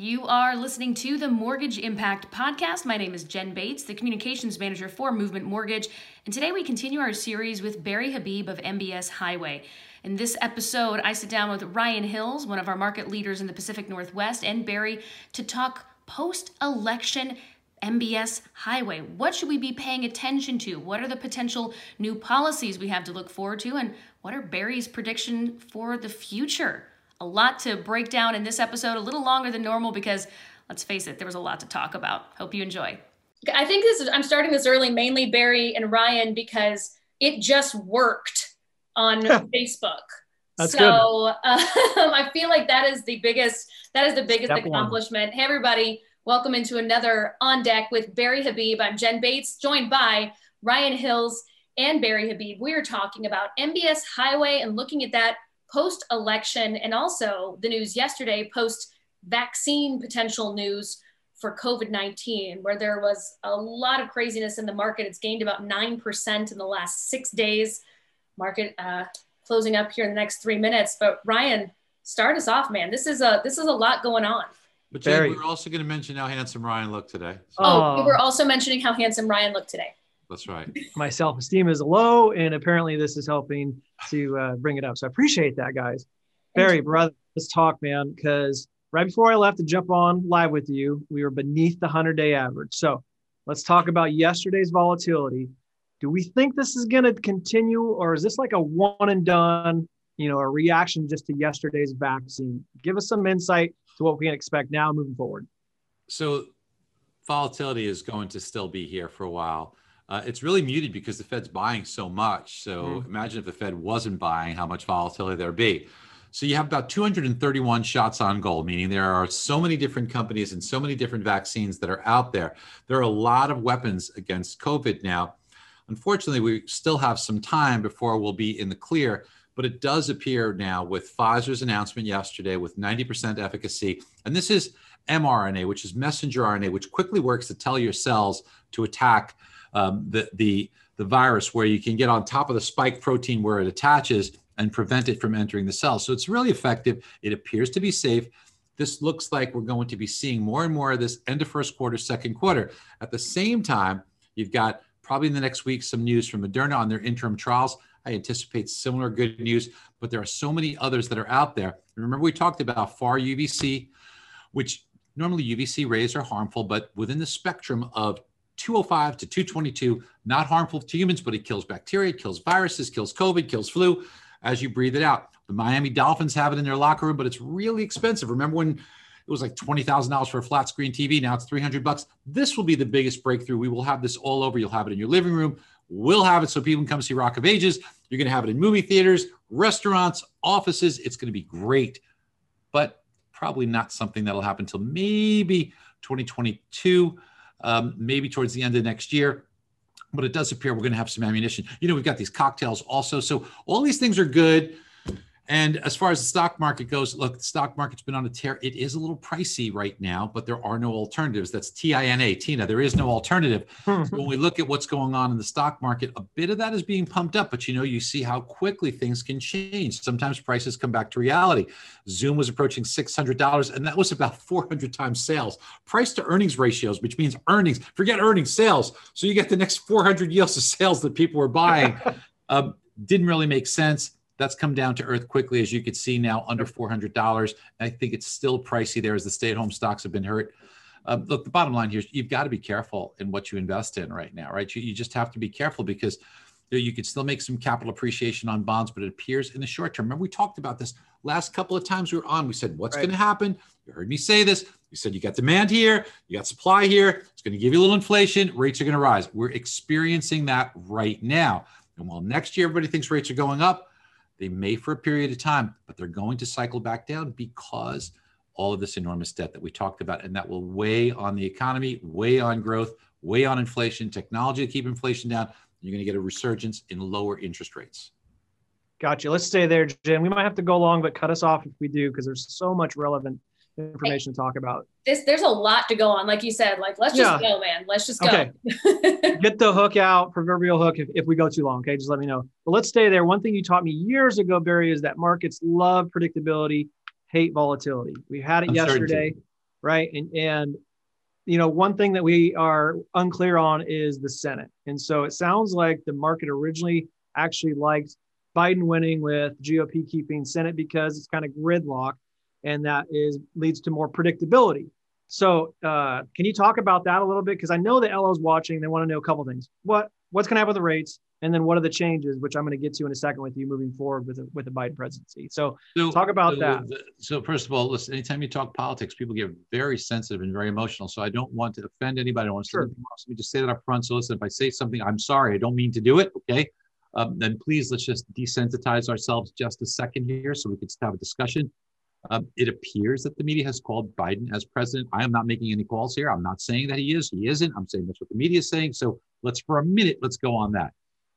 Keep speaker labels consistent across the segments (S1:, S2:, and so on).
S1: You are listening to the Mortgage Impact Podcast. My name is Jen Bates, the Communications Manager for Movement Mortgage, and today we continue our series with Barry Habib of MBS Highway. In this episode, I sit down with Ryan Hills, one of our market leaders in the Pacific Northwest, and Barry to talk post election MBS Highway. What should we be paying attention to? What are the potential new policies we have to look forward to? And what are Barry's prediction for the future? A lot to break down in this episode, a little longer than normal because let's face it, there was a lot to talk about. Hope you enjoy.
S2: I think this is, I'm starting this early, mainly Barry and Ryan, because it just worked on Facebook.
S3: That's
S2: so um, I feel like that is the biggest, that is the biggest Step accomplishment. One. Hey, everybody. Welcome into another On Deck with Barry Habib. I'm Jen Bates, joined by Ryan Hills and Barry Habib. We are talking about MBS Highway and looking at that post election and also the news yesterday post vaccine potential news for COVID 19, where there was a lot of craziness in the market. It's gained about 9% in the last six days. Market uh, closing up here in the next three minutes. But Ryan, start us off, man. This is a this is a lot going on.
S4: But Jay, we're also going to mention how handsome Ryan looked today.
S2: So. Oh, we were also mentioning how handsome Ryan looked today.
S4: That's right.
S3: My self esteem is low, and apparently this is helping to uh, bring it up. So I appreciate that, guys. Barry, brother, let's talk, man, because right before I left to jump on live with you, we were beneath the 100 day average. So let's talk about yesterday's volatility. Do we think this is going to continue, or is this like a one and done, you know, a reaction just to yesterday's vaccine? Give us some insight to what we can expect now moving forward.
S4: So volatility is going to still be here for a while. Uh, it's really muted because the Fed's buying so much. So mm. imagine if the Fed wasn't buying, how much volatility there'd be. So you have about 231 shots on goal, meaning there are so many different companies and so many different vaccines that are out there. There are a lot of weapons against COVID now. Unfortunately, we still have some time before we'll be in the clear, but it does appear now with Pfizer's announcement yesterday with 90% efficacy. And this is mRNA, which is messenger RNA, which quickly works to tell your cells to attack um, the, the, the virus where you can get on top of the spike protein where it attaches and prevent it from entering the cell. So it's really effective. It appears to be safe. This looks like we're going to be seeing more and more of this end of first quarter, second quarter. At the same time, you've got probably in the next week some news from Moderna on their interim trials. I anticipate similar good news, but there are so many others that are out there. Remember, we talked about far UVC, which normally UVC rays are harmful, but within the spectrum of 205 to 222, not harmful to humans, but it kills bacteria, kills viruses, kills COVID, kills flu as you breathe it out. The Miami Dolphins have it in their locker room, but it's really expensive. Remember when it was like $20,000 for a flat screen TV? Now it's 300 bucks. This will be the biggest breakthrough. We will have this all over. You'll have it in your living room. We'll have it so people can come see Rock of Ages. You're going to have it in movie theaters, restaurants, offices. It's going to be great, but probably not something that'll happen until maybe 2022 um, maybe towards the end of next year. But it does appear we're going to have some ammunition. You know, we've got these cocktails also. So all these things are good. And as far as the stock market goes, look, the stock market's been on a tear. It is a little pricey right now, but there are no alternatives. That's T I N A, Tina. There is no alternative. so when we look at what's going on in the stock market, a bit of that is being pumped up, but you know, you see how quickly things can change. Sometimes prices come back to reality. Zoom was approaching $600, and that was about 400 times sales. Price to earnings ratios, which means earnings, forget earnings, sales. So you get the next 400 yields of sales that people were buying. um, didn't really make sense that's come down to earth quickly, as you could see now, under $400. I think it's still pricey there as the stay at home stocks have been hurt. Uh, look, the bottom line here is you've got to be careful in what you invest in right now, right? You, you just have to be careful because you, know, you could still make some capital appreciation on bonds, but it appears in the short term. Remember, we talked about this last couple of times we were on. We said, what's right. going to happen? You heard me say this. You said you got demand here, you got supply here. It's going to give you a little inflation. Rates are going to rise. We're experiencing that right now. And while next year everybody thinks rates are going up, they may for a period of time, but they're going to cycle back down because all of this enormous debt that we talked about, and that will weigh on the economy, weigh on growth, weigh on inflation, technology to keep inflation down. You're going to get a resurgence in lower interest rates.
S3: Gotcha. Let's stay there, Jim. We might have to go long, but cut us off if we do, because there's so much relevant information to talk about.
S2: This there's a lot to go on, like you said. Like let's just yeah. go, man. Let's just go.
S3: Okay. Get the hook out, proverbial hook. If, if we go too long, okay, just let me know. But let's stay there. One thing you taught me years ago, Barry, is that markets love predictability, hate volatility. We had it Uncertainty. yesterday. right? And and you know, one thing that we are unclear on is the Senate. And so it sounds like the market originally actually liked Biden winning with GOP keeping Senate because it's kind of gridlock, and that is leads to more predictability. So, uh, can you talk about that a little bit? Because I know the LO's watching; they want to know a couple things. What what's going to happen with the rates, and then what are the changes, which I'm going to get to in a second with you moving forward with the, with the Biden presidency. So, so talk about
S4: so,
S3: that.
S4: So, first of all, listen. Anytime you talk politics, people get very sensitive and very emotional. So, I don't want to offend anybody. I don't want to sure. Let me just say that up front. So, listen, if I say something, I'm sorry. I don't mean to do it. Okay. Um, then please let's just desensitize ourselves just a second here, so we can just have a discussion. Um, it appears that the media has called Biden as president. I am not making any calls here. I'm not saying that he is. He isn't. I'm saying that's what the media is saying. So let's, for a minute, let's go on that.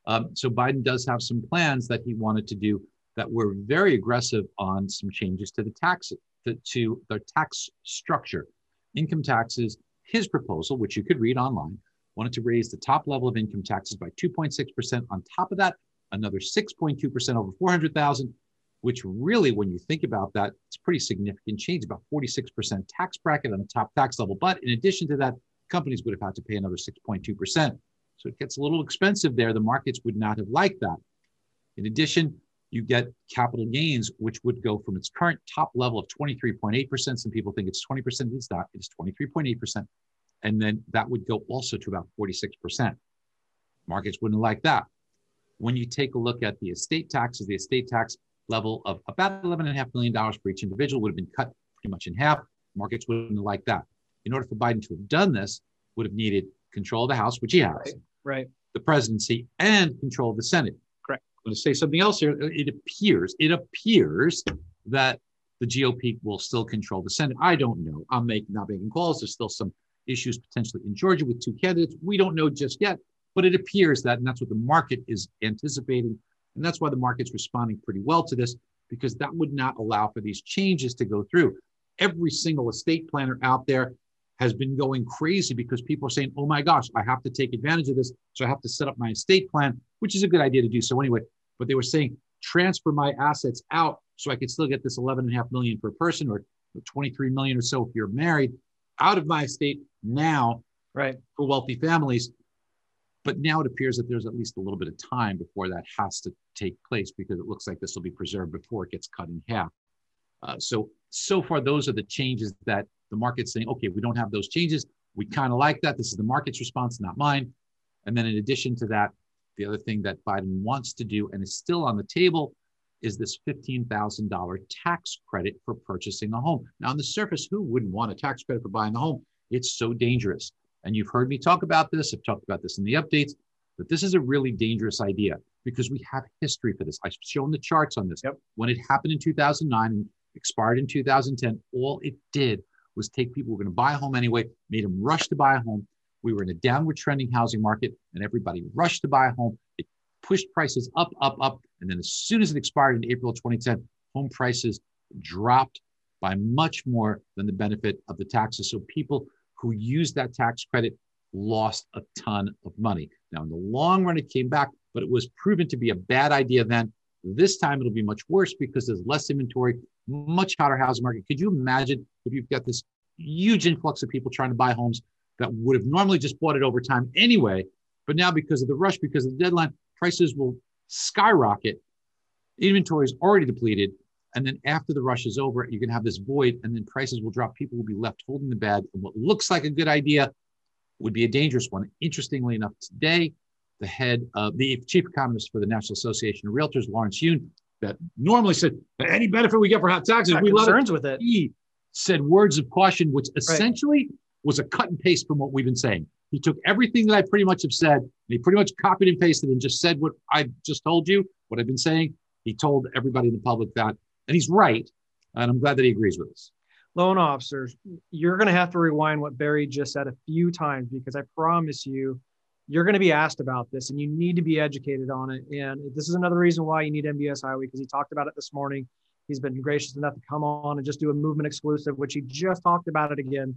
S4: Um, so Biden does have some plans that he wanted to do that were very aggressive on some changes to the tax to, to the tax structure, income taxes. His proposal, which you could read online, wanted to raise the top level of income taxes by 2.6%. On top of that, another 6.2% over 400,000 which really, when you think about that, it's pretty significant change, about 46% tax bracket on the top tax level. But in addition to that, companies would have had to pay another 6.2%. So it gets a little expensive there. The markets would not have liked that. In addition, you get capital gains, which would go from its current top level of 23.8%. Some people think it's 20%. It's not, it's 23.8%. And then that would go also to about 46%. Markets wouldn't like that. When you take a look at the estate taxes, the estate tax level of about $11.5 million for each individual would have been cut pretty much in half. Markets wouldn't like that. In order for Biden to have done this, would have needed control of the House, which he has,
S3: right, right.
S4: the presidency, and control of the Senate.
S3: Correct.
S4: I'm going to say something else here. It appears, it appears that the GOP will still control the Senate. I don't know. I'm making, not making calls. There's still some issues potentially in Georgia with two candidates. We don't know just yet, but it appears that, and that's what the market is anticipating and that's why the market's responding pretty well to this, because that would not allow for these changes to go through. Every single estate planner out there has been going crazy because people are saying, oh my gosh, I have to take advantage of this. So I have to set up my estate plan, which is a good idea to do so anyway. But they were saying, transfer my assets out so I could still get this 11 and a half million per person or 23 million or so if you're married out of my estate now
S3: right
S4: for wealthy families but now it appears that there's at least a little bit of time before that has to take place because it looks like this will be preserved before it gets cut in half. Uh, so, so far, those are the changes that the market's saying, okay, we don't have those changes. We kind of like that. This is the market's response, not mine. And then in addition to that, the other thing that Biden wants to do and is still on the table is this $15,000 tax credit for purchasing a home. Now, on the surface, who wouldn't want a tax credit for buying a home? It's so dangerous. And you've heard me talk about this. I've talked about this in the updates, but this is a really dangerous idea because we have history for this. I've shown the charts on this.
S3: Yep.
S4: When it happened in 2009 and expired in 2010, all it did was take people who were going to buy a home anyway, made them rush to buy a home. We were in a downward trending housing market and everybody rushed to buy a home. It pushed prices up, up, up. And then as soon as it expired in April 2010, home prices dropped by much more than the benefit of the taxes. So people who used that tax credit lost a ton of money. Now, in the long run, it came back, but it was proven to be a bad idea then. This time, it'll be much worse because there's less inventory, much hotter housing market. Could you imagine if you've got this huge influx of people trying to buy homes that would have normally just bought it over time anyway, but now because of the rush, because of the deadline, prices will skyrocket. Inventory is already depleted. And then after the rush is over, you can have this void, and then prices will drop. People will be left holding the bag. And what looks like a good idea would be a dangerous one. Interestingly enough, today, the head of the chief economist for the National Association of Realtors, Lawrence Yun, that normally said any benefit we get for hot taxes, we love
S3: it. with it.
S4: He said words of caution, which essentially right. was a cut and paste from what we've been saying. He took everything that I pretty much have said, and he pretty much copied and pasted and just said what I just told you, what I've been saying. He told everybody in the public that and he's right. And I'm glad that he agrees with us.
S3: Loan officers, you're going to have to rewind what Barry just said a few times because I promise you, you're going to be asked about this and you need to be educated on it. And this is another reason why you need MBS Highway because he talked about it this morning. He's been gracious enough to come on and just do a movement exclusive, which he just talked about it again.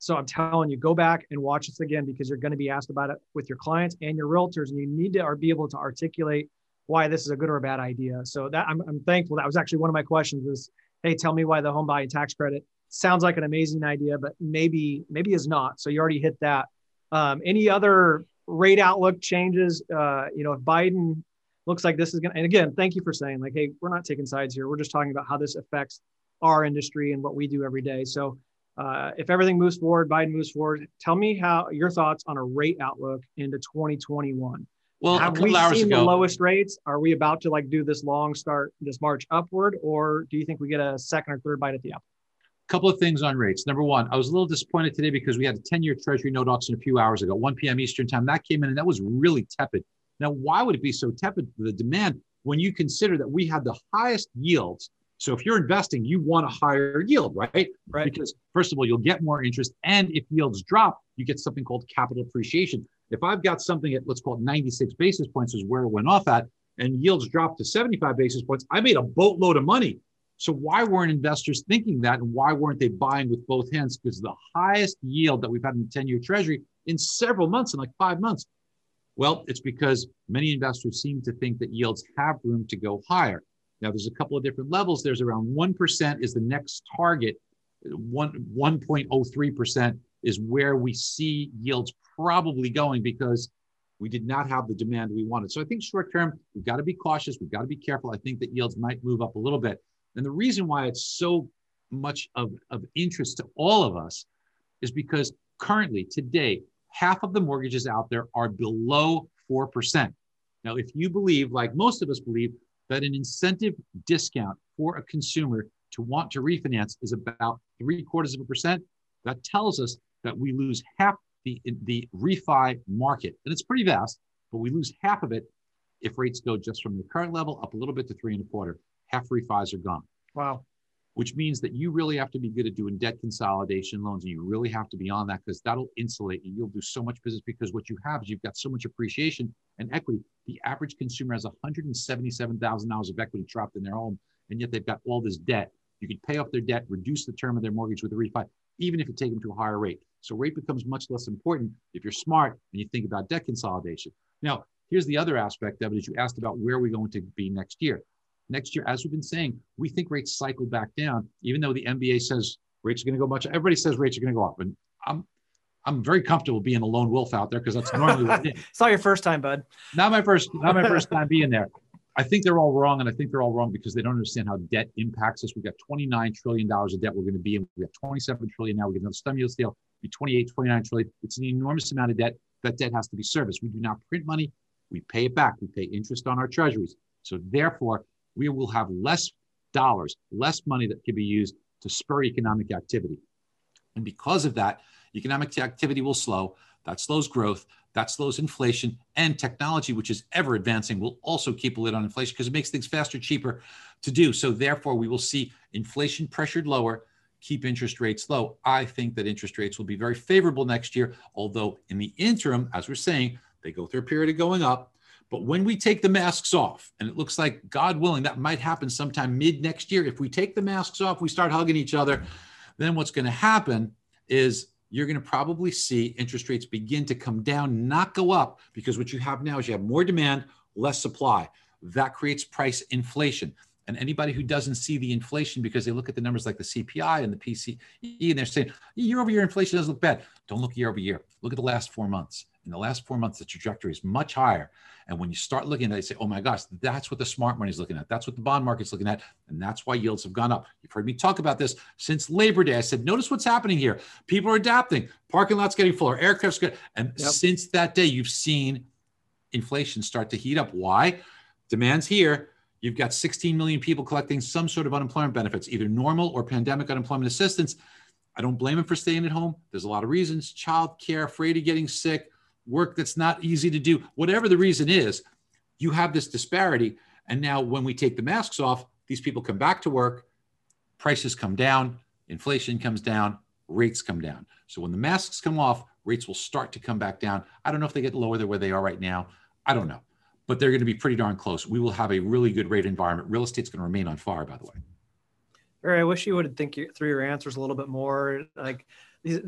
S3: So I'm telling you, go back and watch this again because you're going to be asked about it with your clients and your realtors, and you need to be able to articulate why this is a good or a bad idea. So that I'm, I'm thankful. That was actually one of my questions is, hey, tell me why the home buying tax credit sounds like an amazing idea, but maybe maybe is not. So you already hit that. Um, any other rate outlook changes? Uh, you know, if Biden looks like this is going to, and again, thank you for saying like, hey, we're not taking sides here. We're just talking about how this affects our industry and what we do every day. So uh, if everything moves forward, Biden moves forward, tell me how your thoughts on a rate outlook into 2021.
S4: Well,
S3: have we seen ago, the lowest rates? Are we about to like do this long start, this march upward, or do you think we get a second or third bite at the apple?
S4: A couple of things on rates. Number one, I was a little disappointed today because we had a 10 year Treasury note auction a few hours ago, 1 p.m. Eastern time. That came in and that was really tepid. Now, why would it be so tepid for the demand when you consider that we had the highest yields? So if you're investing, you want a higher yield, right?
S3: Right.
S4: Because first of all, you'll get more interest. And if yields drop, you get something called capital appreciation. If I've got something at let's call it 96 basis points is where it went off at, and yields dropped to 75 basis points, I made a boatload of money so why weren't investors thinking that, and why weren't they buying with both hands? Because the highest yield that we've had in the ten-year Treasury in several months, in like five months. Well, it's because many investors seem to think that yields have room to go higher. Now, there's a couple of different levels. There's around one percent is the next target. One 1.03 percent is where we see yields probably going because we did not have the demand we wanted. So I think short term, we've got to be cautious. We've got to be careful. I think that yields might move up a little bit. And the reason why it's so much of, of interest to all of us is because currently, today, half of the mortgages out there are below 4%. Now, if you believe, like most of us believe, that an incentive discount for a consumer to want to refinance is about three quarters of a percent, that tells us that we lose half the, the refi market. And it's pretty vast, but we lose half of it if rates go just from the current level up a little bit to three and a quarter half refis are gone.
S3: Wow.
S4: Which means that you really have to be good at doing debt consolidation loans and you really have to be on that because that'll insulate you. You'll do so much business because what you have is you've got so much appreciation and equity. The average consumer has $177,000 of equity trapped in their home, and yet they've got all this debt. You could pay off their debt, reduce the term of their mortgage with a refi, even if you take them to a higher rate. So rate becomes much less important if you're smart and you think about debt consolidation. Now, here's the other aspect of it is you asked about where we're going to be next year next year, as we've been saying, we think rates cycle back down, even though the MBA says rates are going to go much. Everybody says rates are going to go up, and I'm I'm very comfortable being a lone wolf out there because that's normally what it is.
S3: it's not your first time, bud.
S4: Not my first, not my first time being there. I think they're all wrong, and I think they're all wrong because they don't understand how debt impacts us. We've got 29 trillion dollars of debt we're going to be in. We have 27 trillion now. We get another stimulus deal. Be 28, 29 trillion. It's an enormous amount of debt. That debt has to be serviced. We do not print money. We pay it back. We pay interest on our treasuries. So therefore, we will have less dollars, less money that can be used to spur economic activity. And because of that, economic activity will slow. That slows growth. That slows inflation. And technology, which is ever advancing, will also keep a lid on inflation because it makes things faster, cheaper to do. So, therefore, we will see inflation pressured lower, keep interest rates low. I think that interest rates will be very favorable next year, although in the interim, as we're saying, they go through a period of going up. But when we take the masks off, and it looks like, God willing, that might happen sometime mid next year. If we take the masks off, we start hugging each other, then what's going to happen is you're going to probably see interest rates begin to come down, not go up, because what you have now is you have more demand, less supply. That creates price inflation. And anybody who doesn't see the inflation because they look at the numbers like the CPI and the PCE and they're saying year over year inflation doesn't look bad. Don't look year over year. Look at the last four months. In the last four months, the trajectory is much higher. And when you start looking at it, you say, oh my gosh, that's what the smart money is looking at. That's what the bond market's looking at. And that's why yields have gone up. You've heard me talk about this since Labor Day. I said, notice what's happening here. People are adapting. Parking lots getting fuller, aircraft's good. And yep. since that day, you've seen inflation start to heat up. Why? Demand's here. You've got 16 million people collecting some sort of unemployment benefits, either normal or pandemic unemployment assistance. I don't blame them for staying at home. There's a lot of reasons child care, afraid of getting sick, work that's not easy to do, whatever the reason is, you have this disparity. And now, when we take the masks off, these people come back to work, prices come down, inflation comes down, rates come down. So, when the masks come off, rates will start to come back down. I don't know if they get lower than where they are right now. I don't know, but they're going to be pretty darn close. We will have a really good rate environment. Real estate's going to remain on fire, by the way.
S3: Barry, I wish you would think through your answers a little bit more. Like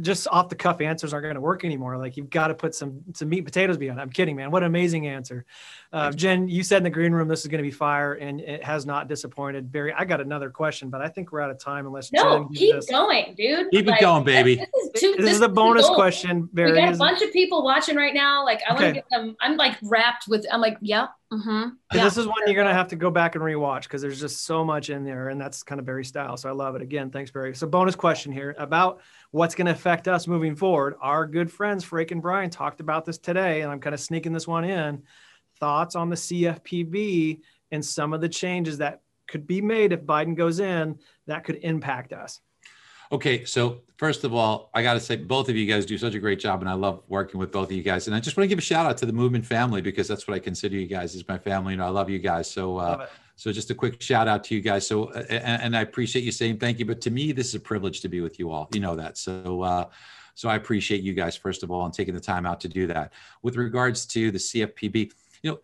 S3: just off the cuff answers aren't going to work anymore. Like you've got to put some some meat and potatoes beyond. I'm kidding, man. What an amazing answer, uh, Jen. You said in the green room this is going to be fire, and it has not disappointed. Barry, I got another question, but I think we're out of time unless
S2: no,
S3: Jen
S2: keep going, dude.
S4: Keep like, it going, baby. This
S3: is, too, this this is a bonus question. Barry,
S2: we got a bunch of people watching right now. Like I want to get them. I'm like wrapped with. I'm like, yep. Mm-hmm.
S3: Yeah. This is one you're gonna have to go back and rewatch because there's just so much in there, and that's kind of Barry style. So I love it. Again, thanks, Barry. So bonus question here about what's going to affect us moving forward. Our good friends Frank and Brian talked about this today, and I'm kind of sneaking this one in. Thoughts on the CFPB and some of the changes that could be made if Biden goes in that could impact us.
S4: Okay, so first of all, I got to say both of you guys do such a great job, and I love working with both of you guys. And I just want to give a shout out to the Movement family because that's what I consider you guys as my family. You know, I love you guys. So, uh, so just a quick shout out to you guys. So, uh, and, and, I appreciate you saying thank you. But to me, this is a privilege to be with you all. You know that. So, uh, so I appreciate you guys first of all and taking the time out to do that. With regards to the CFPB, you know,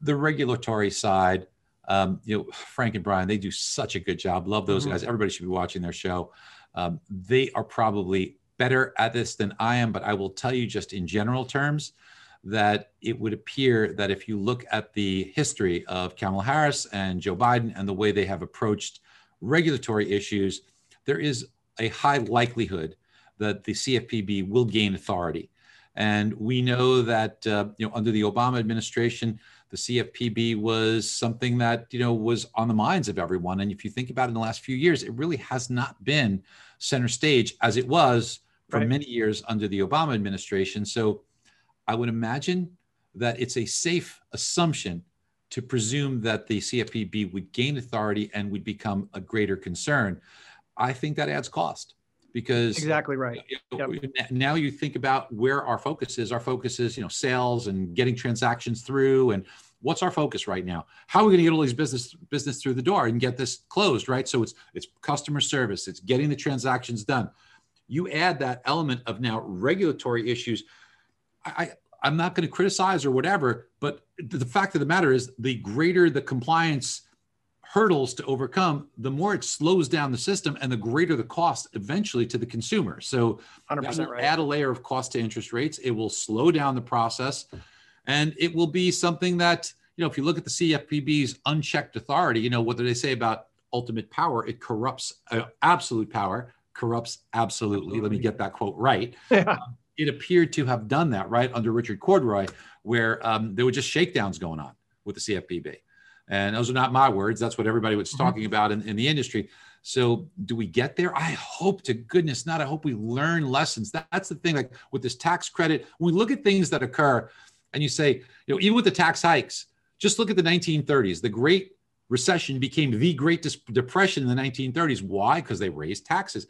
S4: the regulatory side. Um, you know, Frank and Brian, they do such a good job. Love those mm-hmm. guys. Everybody should be watching their show. Um, they are probably better at this than I am, but I will tell you just in general terms that it would appear that if you look at the history of Kamala Harris and Joe Biden and the way they have approached regulatory issues, there is a high likelihood that the CFPB will gain authority. And we know that uh, you know under the Obama administration, the CFPB was something that you know was on the minds of everyone. And if you think about it in the last few years, it really has not been center stage as it was for right. many years under the Obama administration. So I would imagine that it's a safe assumption to presume that the CFPB would gain authority and would become a greater concern. I think that adds cost because
S3: exactly right.
S4: You know, yep. Now you think about where our focus is. Our focus is, you know, sales and getting transactions through. And what's our focus right now? How are we going to get all these business business through the door and get this closed? Right. So it's it's customer service. It's getting the transactions done. You add that element of now regulatory issues. I, I'm not going to criticize or whatever, but the fact of the matter is, the greater the compliance hurdles to overcome, the more it slows down the system and the greater the cost eventually to the consumer. So 100% right. add a layer of cost to interest rates. It will slow down the process and it will be something that, you know, if you look at the CFPB's unchecked authority, you know, what do they say about ultimate power? It corrupts uh, absolute power, corrupts absolutely. absolutely. Let me get that quote right. Yeah. Um, it appeared to have done that right under Richard Cordray, where um, there were just shakedowns going on with the CFPB. And those are not my words. That's what everybody was mm-hmm. talking mm-hmm. about in, in the industry. So do we get there? I hope to goodness not. I hope we learn lessons. That, that's the thing. Like with this tax credit, when we look at things that occur and you say, you know, even with the tax hikes, just look at the 1930s. The Great Recession became the Great Depression in the 1930s. Why? Because they raised taxes.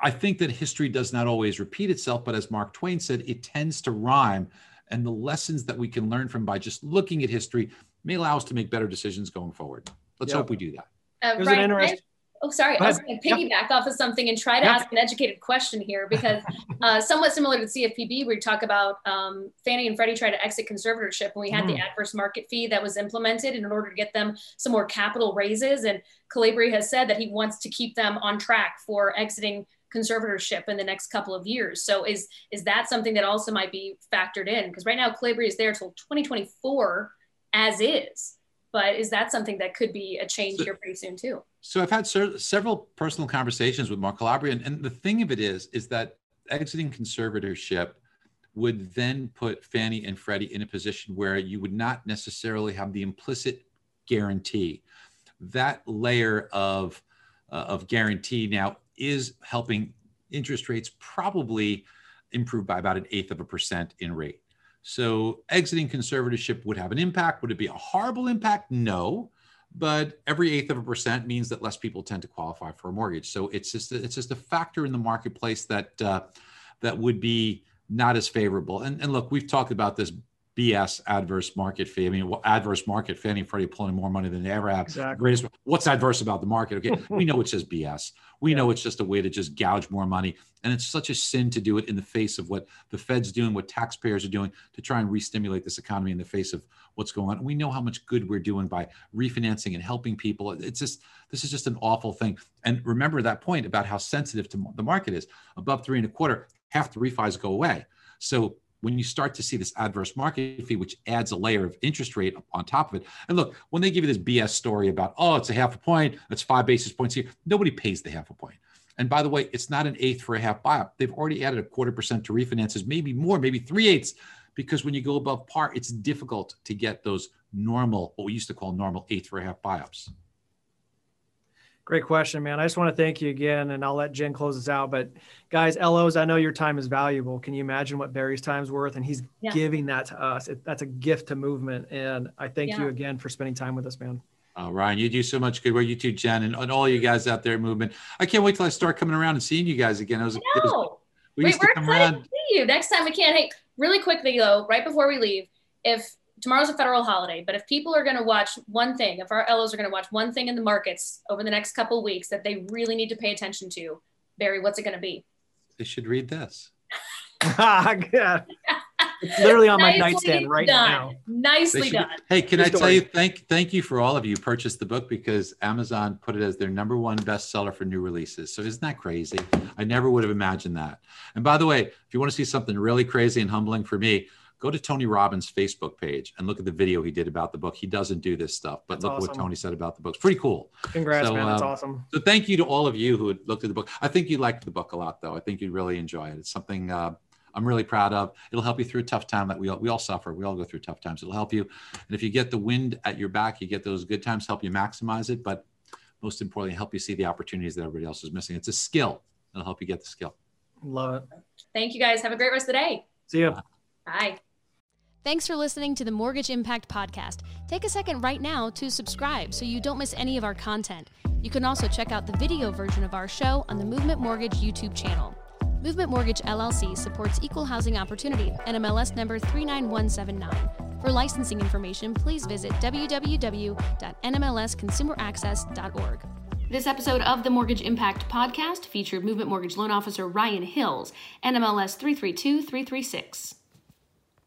S4: I think that history does not always repeat itself, but as Mark Twain said, it tends to rhyme. And the lessons that we can learn from by just looking at history may allow us to make better decisions going forward. Let's hope we do that.
S2: Uh, right. Interesting- Oh, sorry. I was going to piggyback yep. off of something and try to yep. ask an educated question here because uh, somewhat similar to the CFPB, we talk about um, Fannie and Freddie try to exit conservatorship when we had mm. the adverse market fee that was implemented in order to get them some more capital raises. And Calabria has said that he wants to keep them on track for exiting conservatorship in the next couple of years. So is is that something that also might be factored in? Because right now Calabria is there till 2024 as is. But is that something that could be a change so, here pretty soon too?
S4: So I've had ser- several personal conversations with Mark Calabria, and, and the thing of it is, is that exiting conservatorship would then put Fannie and Freddie in a position where you would not necessarily have the implicit guarantee. That layer of uh, of guarantee now is helping interest rates probably improve by about an eighth of a percent in rate. So exiting conservatorship would have an impact. Would it be a horrible impact? No. But every eighth of a percent means that less people tend to qualify for a mortgage. So it's just it's just a factor in the marketplace that uh, that would be not as favorable. And, and look, we've talked about this BS adverse market fee. I mean, adverse market Fannie and Freddie pulling more money than they ever have.
S3: Exactly.
S4: What's adverse about the market? Okay, we know it's just BS. We yeah. know it's just a way to just gouge more money, and it's such a sin to do it in the face of what the Fed's doing, what taxpayers are doing to try and re-stimulate this economy in the face of what's going on. We know how much good we're doing by refinancing and helping people. It's just this is just an awful thing. And remember that point about how sensitive to the market is. Above three and a quarter, half the refis go away. So when you start to see this adverse market fee, which adds a layer of interest rate on top of it. And look, when they give you this BS story about, oh, it's a half a point, it's five basis points here, nobody pays the half a point. And by the way, it's not an eighth for a half buyout. They've already added a quarter percent to refinances, maybe more, maybe three eighths, because when you go above par, it's difficult to get those normal, what we used to call normal eighth for a half buyups.
S3: Great question, man. I just want to thank you again, and I'll let Jen close us out. But guys, LOs, I know your time is valuable. Can you imagine what Barry's time's worth? And he's yeah. giving that to us. It, that's a gift to movement. And I thank yeah. you again for spending time with us, man.
S4: Oh, Ryan, you do so much good work. You too, Jen, and, and all you guys out there movement. I can't wait till I start coming around and seeing you guys again.
S2: It was, it was we Wait, we're excited around. to see you next time we can't. Hey, really quickly though, right before we leave, if tomorrow's a federal holiday, but if people are going to watch one thing, if our LOs are going to watch one thing in the markets over the next couple weeks that they really need to pay attention to, Barry, what's it going to be?
S4: They should read this.
S3: yeah. It's literally on my nightstand right
S2: done.
S3: now.
S2: Nicely should, done.
S4: Hey, can I tell you thank thank you for all of you purchased the book because Amazon put it as their number one bestseller for new releases. So isn't that crazy? I never would have imagined that. And by the way, if you want to see something really crazy and humbling for me, go to Tony Robbins' Facebook page and look at the video he did about the book. He doesn't do this stuff, but That's look awesome. what Tony said about the book. It's pretty cool.
S3: Congrats, so, man. That's um, awesome.
S4: So thank you to all of you who looked at the book. I think you liked the book a lot, though. I think you'd really enjoy it. It's something uh, I'm really proud of. It'll help you through a tough time that we all, we all suffer. We all go through tough times. It'll help you. And if you get the wind at your back, you get those good times, help you maximize it. But most importantly, help you see the opportunities that everybody else is missing. It's a skill. It'll help you get the skill.
S3: Love it.
S2: Thank you guys. Have a great rest of the day.
S3: See you.
S2: Bye.
S1: Thanks for listening to the Mortgage Impact Podcast. Take a second right now to subscribe so you don't miss any of our content. You can also check out the video version of our show on the Movement Mortgage YouTube channel. Movement Mortgage LLC supports equal housing opportunity, NMLS number 39179. For licensing information, please visit www.nmlsconsumeraccess.org. This episode of the Mortgage Impact Podcast featured Movement Mortgage Loan Officer Ryan Hills, NMLS 332336.